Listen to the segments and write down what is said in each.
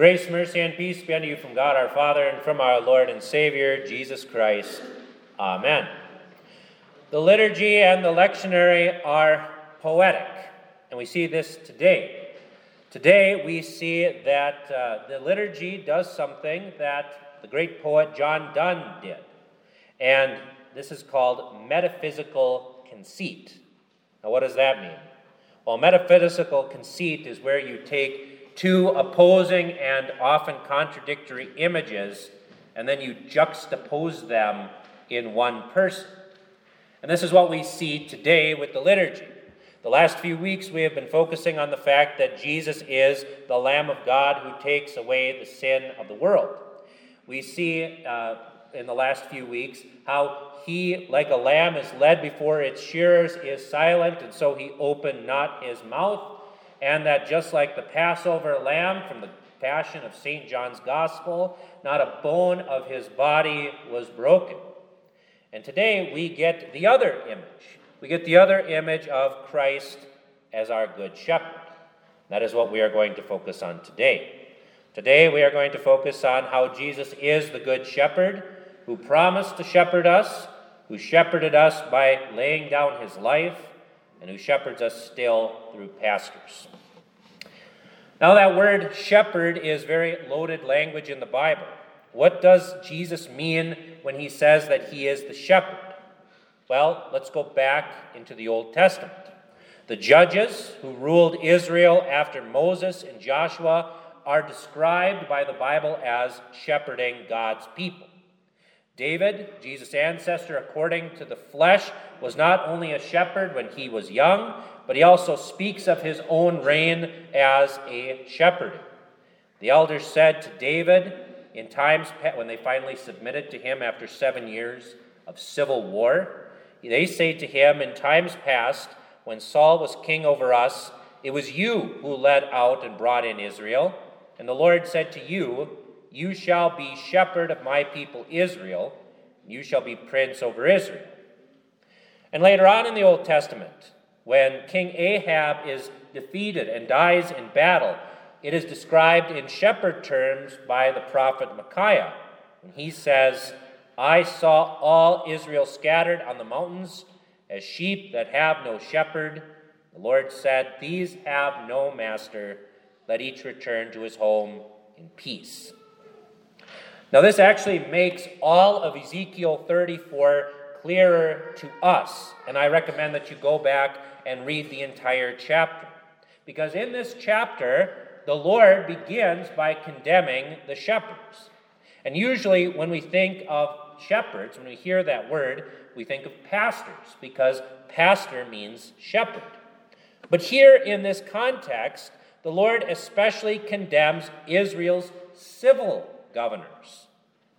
Grace, mercy, and peace be unto you from God our Father and from our Lord and Savior, Jesus Christ. Amen. The liturgy and the lectionary are poetic, and we see this today. Today, we see that uh, the liturgy does something that the great poet John Donne did, and this is called metaphysical conceit. Now, what does that mean? Well, metaphysical conceit is where you take two opposing and often contradictory images and then you juxtapose them in one person. And this is what we see today with the liturgy. The last few weeks, we have been focusing on the fact that Jesus is the Lamb of God who takes away the sin of the world. We see uh, in the last few weeks how he, like a lamb, is led before its shearers, is silent, and so he opened not his mouth. And that just like the Passover lamb from the Passion of St. John's Gospel, not a bone of his body was broken. And today we get the other image. We get the other image of Christ as our good shepherd. That is what we are going to focus on today. Today we are going to focus on how Jesus is the good shepherd who promised to shepherd us, who shepherded us by laying down his life, and who shepherds us still through pastors. Now, that word shepherd is very loaded language in the Bible. What does Jesus mean when he says that he is the shepherd? Well, let's go back into the Old Testament. The judges who ruled Israel after Moses and Joshua are described by the Bible as shepherding God's people. David, Jesus' ancestor according to the flesh, was not only a shepherd when he was young, but he also speaks of his own reign as a shepherd. The elders said to David in times when they finally submitted to him after seven years of civil war, they say to him, In times past, when Saul was king over us, it was you who led out and brought in Israel. And the Lord said to you, you shall be shepherd of my people Israel, and you shall be prince over Israel. And later on in the Old Testament, when King Ahab is defeated and dies in battle, it is described in shepherd terms by the prophet Micaiah. When he says, I saw all Israel scattered on the mountains as sheep that have no shepherd. The Lord said, These have no master. Let each return to his home in peace. Now, this actually makes all of Ezekiel 34 clearer to us, and I recommend that you go back and read the entire chapter. Because in this chapter, the Lord begins by condemning the shepherds. And usually, when we think of shepherds, when we hear that word, we think of pastors, because pastor means shepherd. But here in this context, the Lord especially condemns Israel's civil governors.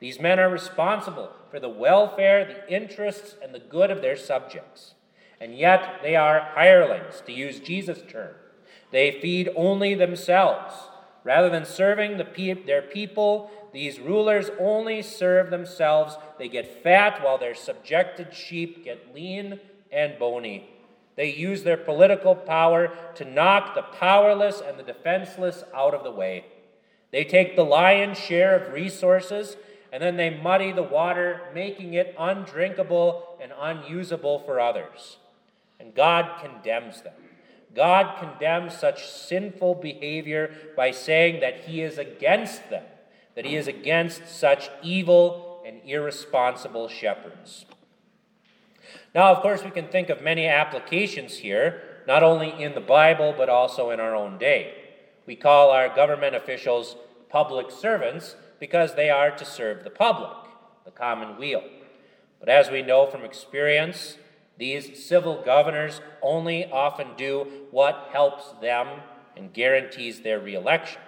These men are responsible for the welfare, the interests, and the good of their subjects. And yet they are hirelings, to use Jesus' term. They feed only themselves. Rather than serving the pe- their people, these rulers only serve themselves. They get fat while their subjected sheep get lean and bony. They use their political power to knock the powerless and the defenseless out of the way. They take the lion's share of resources and then they muddy the water, making it undrinkable and unusable for others. And God condemns them. God condemns such sinful behavior by saying that He is against them, that He is against such evil and irresponsible shepherds. Now, of course, we can think of many applications here, not only in the Bible, but also in our own day. We call our government officials public servants because they are to serve the public, the common weal. But as we know from experience, these civil governors only often do what helps them and guarantees their reelection.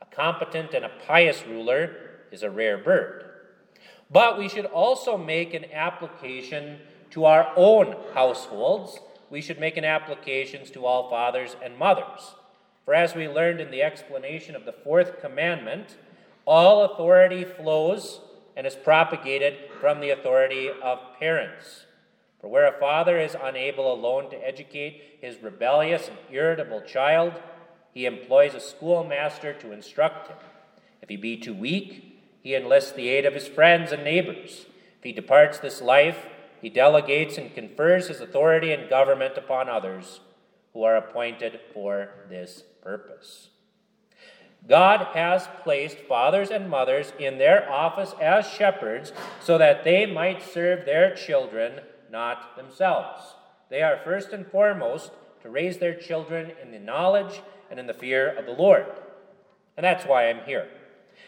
A competent and a pious ruler is a rare bird. But we should also make an application to our own households. We should make an application to all fathers and mothers. For as we learned in the explanation of the fourth commandment, all authority flows and is propagated from the authority of parents. For where a father is unable alone to educate his rebellious and irritable child, he employs a schoolmaster to instruct him. If he be too weak, he enlists the aid of his friends and neighbors. If he departs this life, he delegates and confers his authority and government upon others who are appointed for this purpose. God has placed fathers and mothers in their office as shepherds so that they might serve their children, not themselves. They are first and foremost to raise their children in the knowledge and in the fear of the Lord. And that's why I'm here.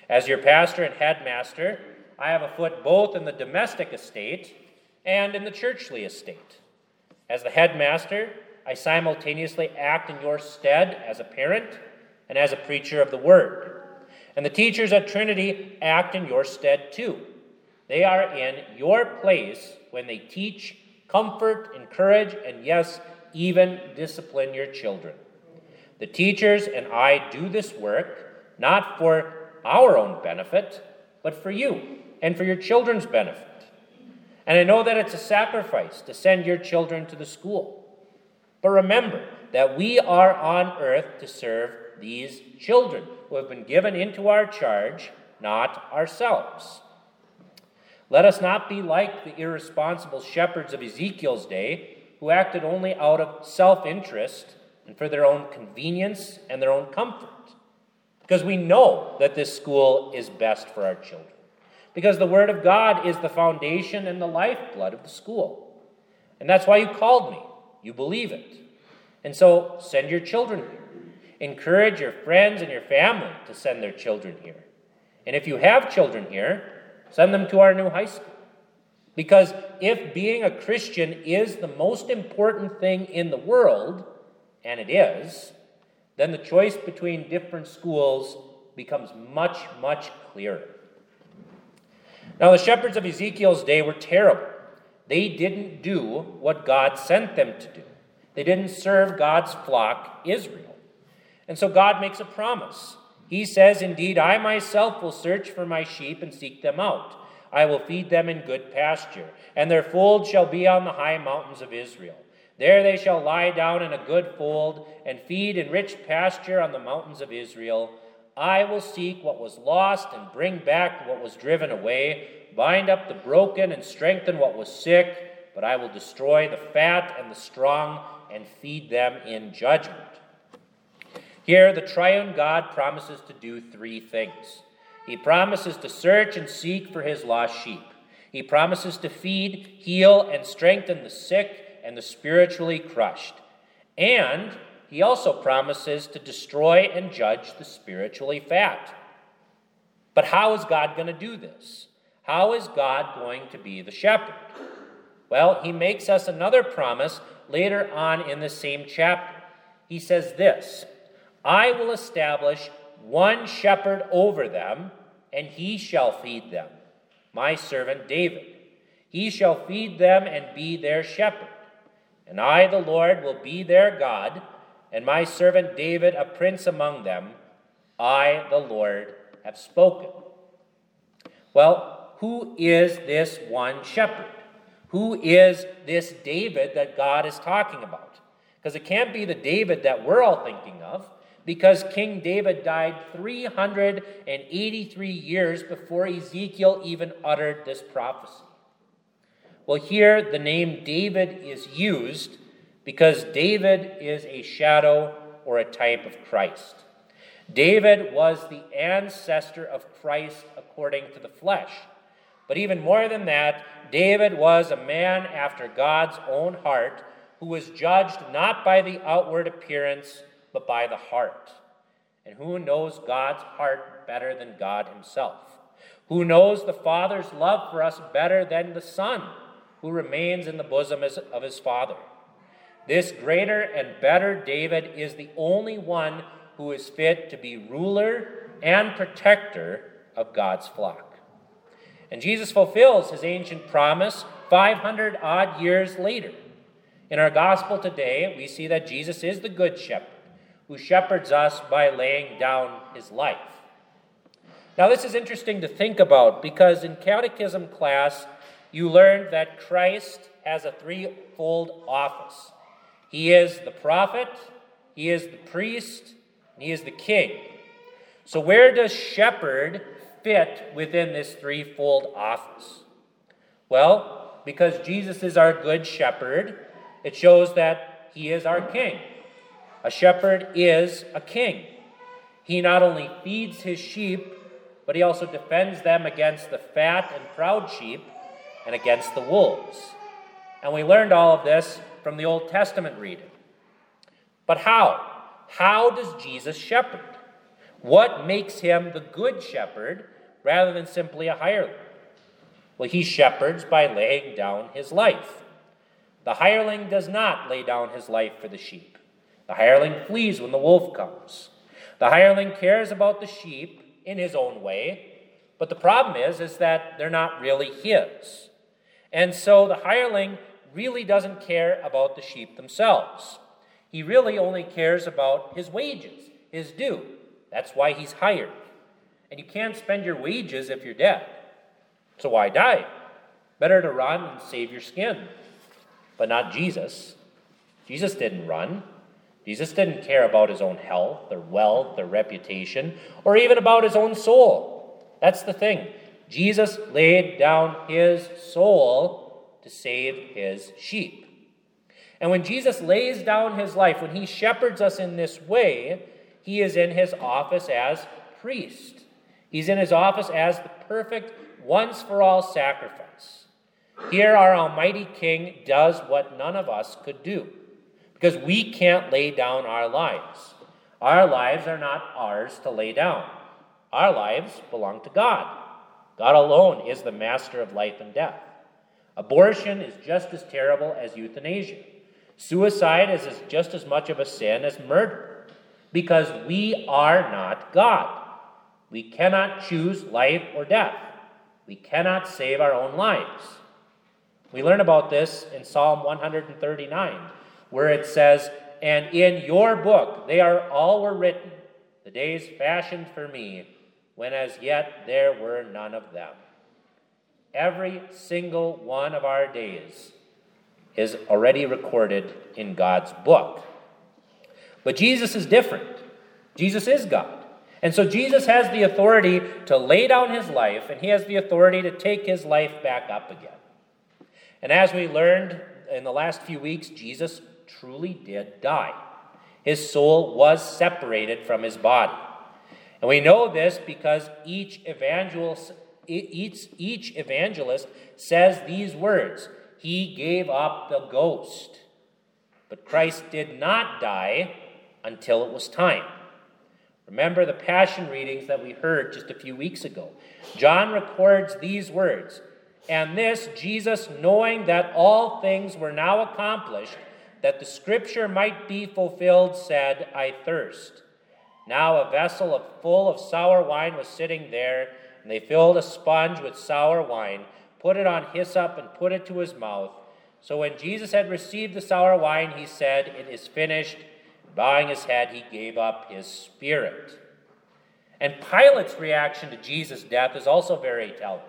As your pastor and headmaster, I have a foot both in the domestic estate and in the churchly estate. As the headmaster, I simultaneously act in your stead as a parent and as a preacher of the word. And the teachers at Trinity act in your stead too. They are in your place when they teach, comfort, encourage, and yes, even discipline your children. The teachers and I do this work not for our own benefit, but for you and for your children's benefit. And I know that it's a sacrifice to send your children to the school. But remember that we are on earth to serve these children who have been given into our charge, not ourselves. Let us not be like the irresponsible shepherds of Ezekiel's day who acted only out of self interest and for their own convenience and their own comfort. Because we know that this school is best for our children. Because the Word of God is the foundation and the lifeblood of the school. And that's why you called me. You believe it. And so send your children here. Encourage your friends and your family to send their children here. And if you have children here, send them to our new high school. Because if being a Christian is the most important thing in the world, and it is, then the choice between different schools becomes much, much clearer. Now, the shepherds of Ezekiel's day were terrible. They didn't do what God sent them to do, they didn't serve God's flock, Israel. And so God makes a promise. He says, Indeed, I myself will search for my sheep and seek them out. I will feed them in good pasture, and their fold shall be on the high mountains of Israel. There they shall lie down in a good fold and feed in rich pasture on the mountains of Israel. I will seek what was lost and bring back what was driven away, bind up the broken and strengthen what was sick, but I will destroy the fat and the strong and feed them in judgment. Here, the triune God promises to do three things. He promises to search and seek for his lost sheep. He promises to feed, heal, and strengthen the sick and the spiritually crushed. And he also promises to destroy and judge the spiritually fat. But how is God going to do this? How is God going to be the shepherd? Well, he makes us another promise later on in the same chapter. He says this I will establish one shepherd over them, and he shall feed them, my servant David. He shall feed them and be their shepherd. And I, the Lord, will be their God, and my servant David a prince among them. I, the Lord, have spoken. Well, who is this one shepherd? Who is this David that God is talking about? Because it can't be the David that we're all thinking of because King David died 383 years before Ezekiel even uttered this prophecy. Well, here the name David is used because David is a shadow or a type of Christ. David was the ancestor of Christ according to the flesh. But even more than that, David was a man after God's own heart who was judged not by the outward appearance but by the heart. And who knows God's heart better than God Himself? Who knows the Father's love for us better than the Son, who remains in the bosom of his Father? This greater and better David is the only one who is fit to be ruler and protector of God's flock. And Jesus fulfills his ancient promise 500 odd years later. In our gospel today, we see that Jesus is the good shepherd who shepherds us by laying down his life. Now, this is interesting to think about because in catechism class, you learned that Christ has a threefold office He is the prophet, He is the priest, and he is the king. So, where does shepherd fit within this threefold office? Well, because Jesus is our good shepherd, it shows that he is our king. A shepherd is a king. He not only feeds his sheep, but he also defends them against the fat and proud sheep and against the wolves. And we learned all of this from the Old Testament reading. But how? How does Jesus shepherd? What makes him the good shepherd rather than simply a hireling? Well, he shepherds by laying down his life. The hireling does not lay down his life for the sheep. The hireling flees when the wolf comes. The hireling cares about the sheep in his own way, but the problem is is that they're not really his. And so the hireling really doesn't care about the sheep themselves. He really only cares about his wages, his due. That's why he's hired. And you can't spend your wages if you're dead. So why die? Better to run and save your skin. But not Jesus. Jesus didn't run. Jesus didn't care about his own health or wealth or reputation or even about his own soul. That's the thing. Jesus laid down his soul to save his sheep. And when Jesus lays down his life, when he shepherds us in this way, he is in his office as priest. He's in his office as the perfect, once for all sacrifice. Here, our Almighty King does what none of us could do because we can't lay down our lives. Our lives are not ours to lay down, our lives belong to God. God alone is the master of life and death. Abortion is just as terrible as euthanasia. Suicide is just as much of a sin as murder because we are not God. We cannot choose life or death. We cannot save our own lives. We learn about this in Psalm 139, where it says, And in your book they are all were written, the days fashioned for me, when as yet there were none of them. Every single one of our days is already recorded in God's book. But Jesus is different. Jesus is God. And so Jesus has the authority to lay down his life, and he has the authority to take his life back up again. And as we learned in the last few weeks, Jesus truly did die. His soul was separated from his body. And we know this because each evangelist, each, each evangelist says these words he gave up the ghost. But Christ did not die until it was time. Remember the passion readings that we heard just a few weeks ago. John records these words And this, Jesus, knowing that all things were now accomplished, that the scripture might be fulfilled, said, I thirst. Now a vessel of, full of sour wine was sitting there, and they filled a sponge with sour wine put it on hyssop, and put it to his mouth. So when Jesus had received the sour wine, he said, It is finished. Bowing his head, he gave up his spirit. And Pilate's reaction to Jesus' death is also very telling.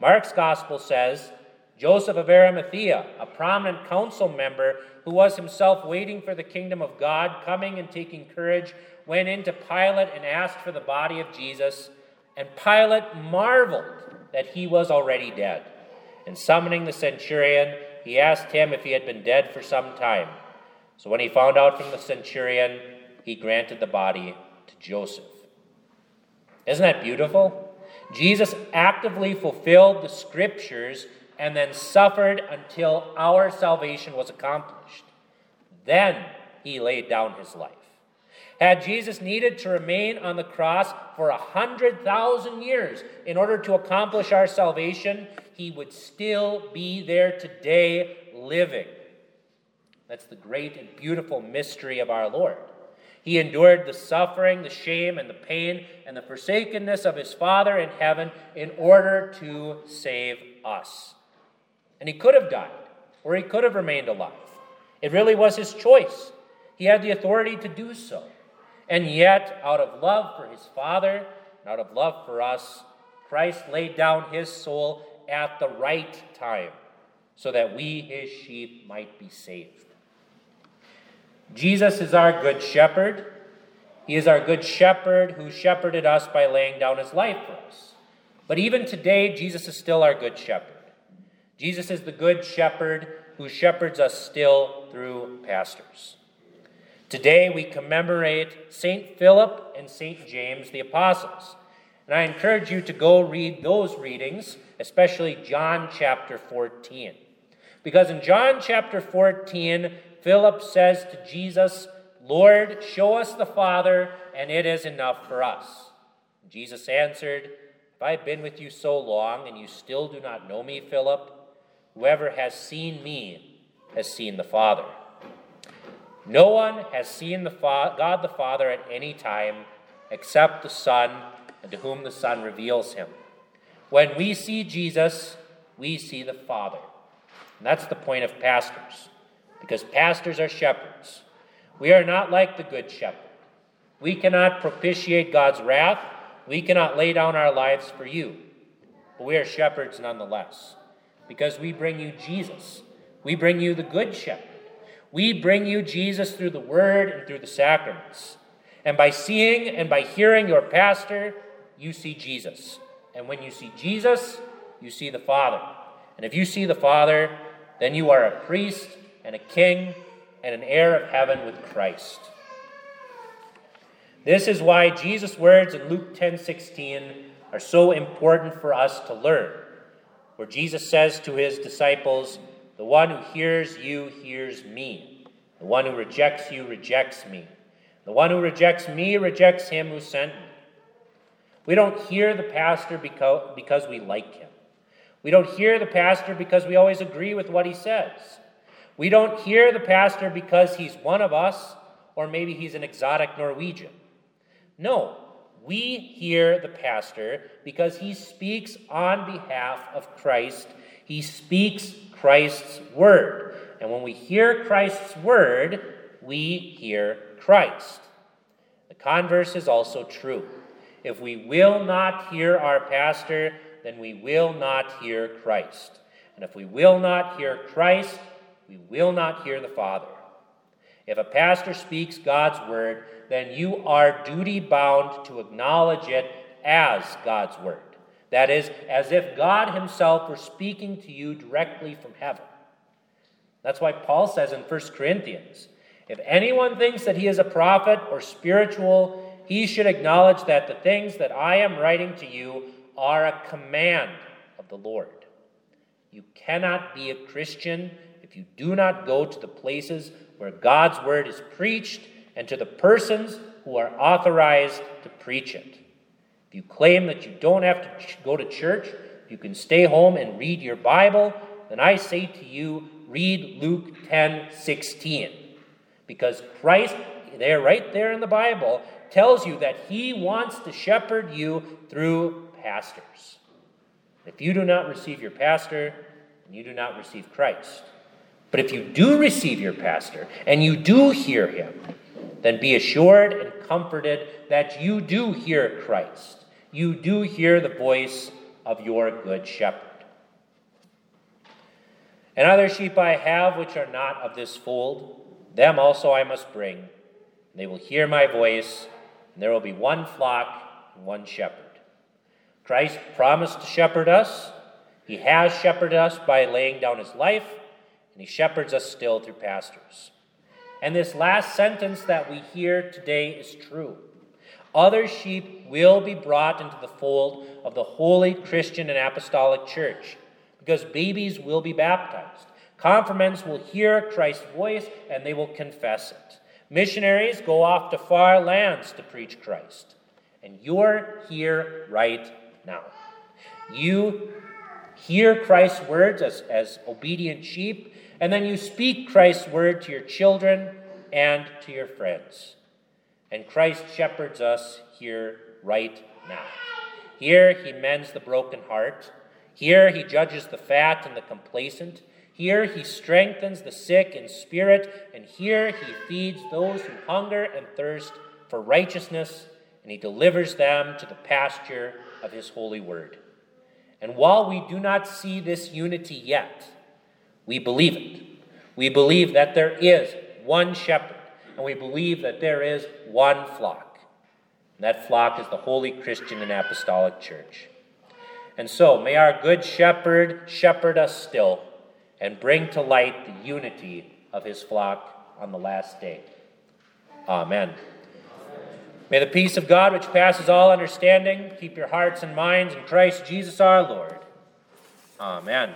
Mark's gospel says Joseph of Arimathea, a prominent council member who was himself waiting for the kingdom of God, coming and taking courage, went into Pilate and asked for the body of Jesus. And Pilate marveled that he was already dead. And summoning the centurion, he asked him if he had been dead for some time. So when he found out from the centurion, he granted the body to Joseph. Isn't that beautiful? Jesus actively fulfilled the scriptures and then suffered until our salvation was accomplished. Then he laid down his life. Had Jesus needed to remain on the cross for a hundred thousand years in order to accomplish our salvation, he would still be there today living. That's the great and beautiful mystery of our Lord. He endured the suffering, the shame, and the pain, and the forsakenness of his Father in heaven in order to save us. And he could have died, or he could have remained alive. It really was his choice. He had the authority to do so. And yet, out of love for his Father, and out of love for us, Christ laid down his soul at the right time so that we, his sheep, might be saved. Jesus is our good shepherd. He is our good shepherd who shepherded us by laying down his life for us. But even today, Jesus is still our good shepherd. Jesus is the good shepherd who shepherds us still through pastors. Today, we commemorate St. Philip and St. James the Apostles. And I encourage you to go read those readings, especially John chapter 14. Because in John chapter 14, Philip says to Jesus, Lord, show us the Father, and it is enough for us. Jesus answered, If I have been with you so long, and you still do not know me, Philip, whoever has seen me has seen the Father. No one has seen the Fa- God the Father at any time except the Son, and to whom the Son reveals him. When we see Jesus, we see the Father. And that's the point of pastors, because pastors are shepherds. We are not like the Good Shepherd. We cannot propitiate God's wrath. We cannot lay down our lives for you. But we are shepherds nonetheless, because we bring you Jesus. We bring you the Good Shepherd. We bring you Jesus through the Word and through the sacraments. And by seeing and by hearing your pastor, you see Jesus. And when you see Jesus, you see the Father. And if you see the Father, then you are a priest and a king and an heir of heaven with Christ. This is why Jesus' words in Luke 10 16 are so important for us to learn, where Jesus says to his disciples, The one who hears you hears me. The one who rejects you rejects me. The one who rejects me rejects him who sent me. We don't hear the pastor because, we like him. We don't hear the pastor because we always agree with what he says. We don't hear the pastor because he's one of us or maybe he's an exotic Norwegian. No, we hear the pastor because he speaks on behalf of Christ. He speaks Christ's word. And when we hear Christ's word, we hear Christ. The converse is also true. If we will not hear our pastor, then we will not hear Christ. And if we will not hear Christ, we will not hear the Father. If a pastor speaks God's word, then you are duty bound to acknowledge it as God's word. That is, as if God Himself were speaking to you directly from heaven. That's why Paul says in 1 Corinthians if anyone thinks that he is a prophet or spiritual, he should acknowledge that the things that I am writing to you are a command of the Lord. You cannot be a Christian if you do not go to the places where God's word is preached and to the persons who are authorized to preach it. If you claim that you don't have to go to church, you can stay home and read your Bible, then I say to you, read Luke 10 16. Because Christ, there, right there in the Bible, tells you that he wants to shepherd you through pastors. If you do not receive your pastor, you do not receive Christ. But if you do receive your pastor and you do hear him, then be assured and comforted that you do hear Christ. You do hear the voice of your good shepherd. And other sheep I have which are not of this fold, them also I must bring. They will hear my voice, and there will be one flock and one shepherd. Christ promised to shepherd us. He has shepherded us by laying down his life, and he shepherds us still through pastors. And this last sentence that we hear today is true. Other sheep will be brought into the fold of the holy Christian and apostolic church because babies will be baptized. Confirmants will hear Christ's voice and they will confess it. Missionaries go off to far lands to preach Christ. And you're here right now. You hear Christ's words as, as obedient sheep, and then you speak Christ's word to your children and to your friends. And Christ shepherds us here right now. Here he mends the broken heart. Here he judges the fat and the complacent. Here he strengthens the sick in spirit. And here he feeds those who hunger and thirst for righteousness. And he delivers them to the pasture of his holy word. And while we do not see this unity yet, we believe it. We believe that there is one shepherd, and we believe that there is one flock. that flock is the holy Christian and apostolic church. And so, may our good shepherd shepherd us still and bring to light the unity of his flock on the last day. Amen. May the peace of God, which passes all understanding, keep your hearts and minds in Christ Jesus our Lord. Amen.